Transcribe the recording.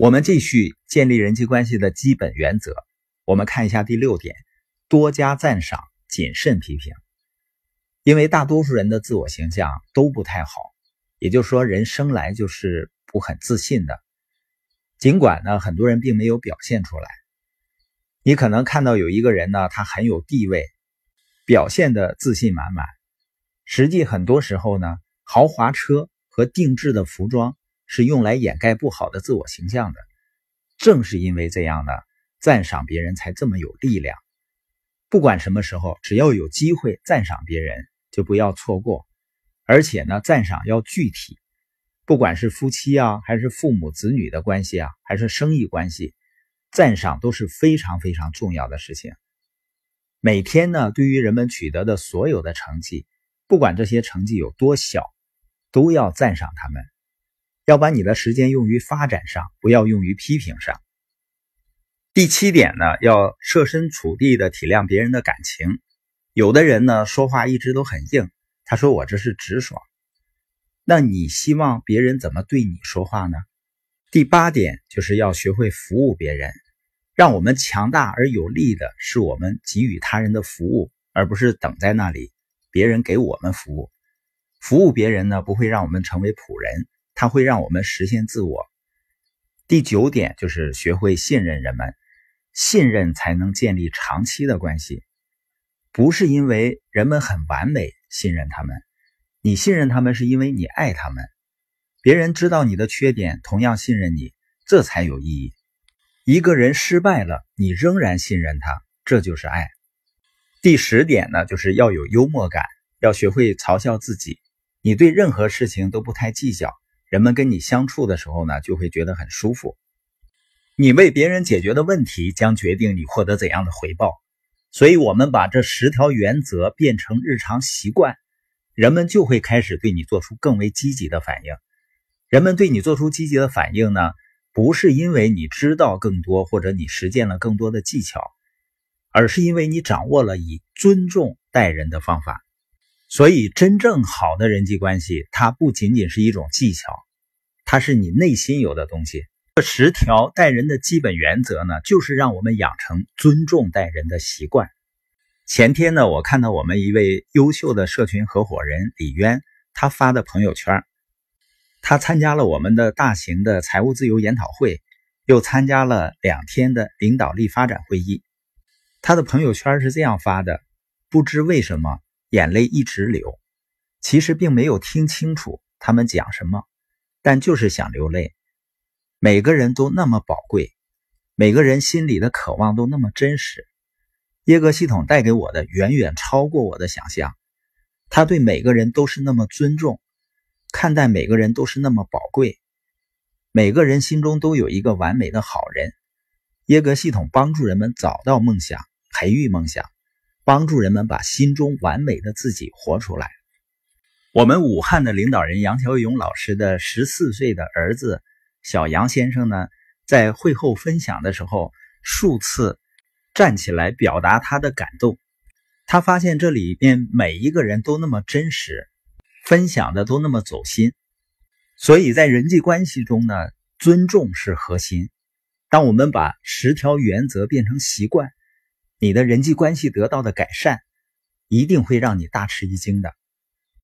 我们继续建立人际关系的基本原则。我们看一下第六点：多加赞赏，谨慎批评。因为大多数人的自我形象都不太好，也就是说，人生来就是不很自信的。尽管呢，很多人并没有表现出来。你可能看到有一个人呢，他很有地位，表现的自信满满。实际很多时候呢，豪华车和定制的服装。是用来掩盖不好的自我形象的。正是因为这样呢，赞赏别人才这么有力量。不管什么时候，只要有机会赞赏别人，就不要错过。而且呢，赞赏要具体，不管是夫妻啊，还是父母子女的关系啊，还是生意关系，赞赏都是非常非常重要的事情。每天呢，对于人们取得的所有的成绩，不管这些成绩有多小，都要赞赏他们。要把你的时间用于发展上，不要用于批评上。第七点呢，要设身处地的体谅别人的感情。有的人呢，说话一直都很硬，他说我这是直爽。那你希望别人怎么对你说话呢？第八点就是要学会服务别人。让我们强大而有力的是我们给予他人的服务，而不是等在那里别人给我们服务。服务别人呢，不会让我们成为仆人。它会让我们实现自我。第九点就是学会信任人们，信任才能建立长期的关系。不是因为人们很完美信任他们，你信任他们是因为你爱他们。别人知道你的缺点，同样信任你，这才有意义。一个人失败了，你仍然信任他，这就是爱。第十点呢，就是要有幽默感，要学会嘲笑自己。你对任何事情都不太计较。人们跟你相处的时候呢，就会觉得很舒服。你为别人解决的问题将决定你获得怎样的回报。所以，我们把这十条原则变成日常习惯，人们就会开始对你做出更为积极的反应。人们对你做出积极的反应呢，不是因为你知道更多或者你实践了更多的技巧，而是因为你掌握了以尊重待人的方法。所以，真正好的人际关系，它不仅仅是一种技巧，它是你内心有的东西。这十条待人的基本原则呢，就是让我们养成尊重待人的习惯。前天呢，我看到我们一位优秀的社群合伙人李渊，他发的朋友圈，他参加了我们的大型的财务自由研讨会，又参加了两天的领导力发展会议。他的朋友圈是这样发的：不知为什么。眼泪一直流，其实并没有听清楚他们讲什么，但就是想流泪。每个人都那么宝贵，每个人心里的渴望都那么真实。耶格系统带给我的远远超过我的想象。他对每个人都是那么尊重，看待每个人都是那么宝贵。每个人心中都有一个完美的好人。耶格系统帮助人们找到梦想，培育梦想。帮助人们把心中完美的自己活出来。我们武汉的领导人杨小勇老师的十四岁的儿子小杨先生呢，在会后分享的时候，数次站起来表达他的感动。他发现这里边每一个人都那么真实，分享的都那么走心。所以在人际关系中呢，尊重是核心。当我们把十条原则变成习惯。你的人际关系得到的改善，一定会让你大吃一惊的。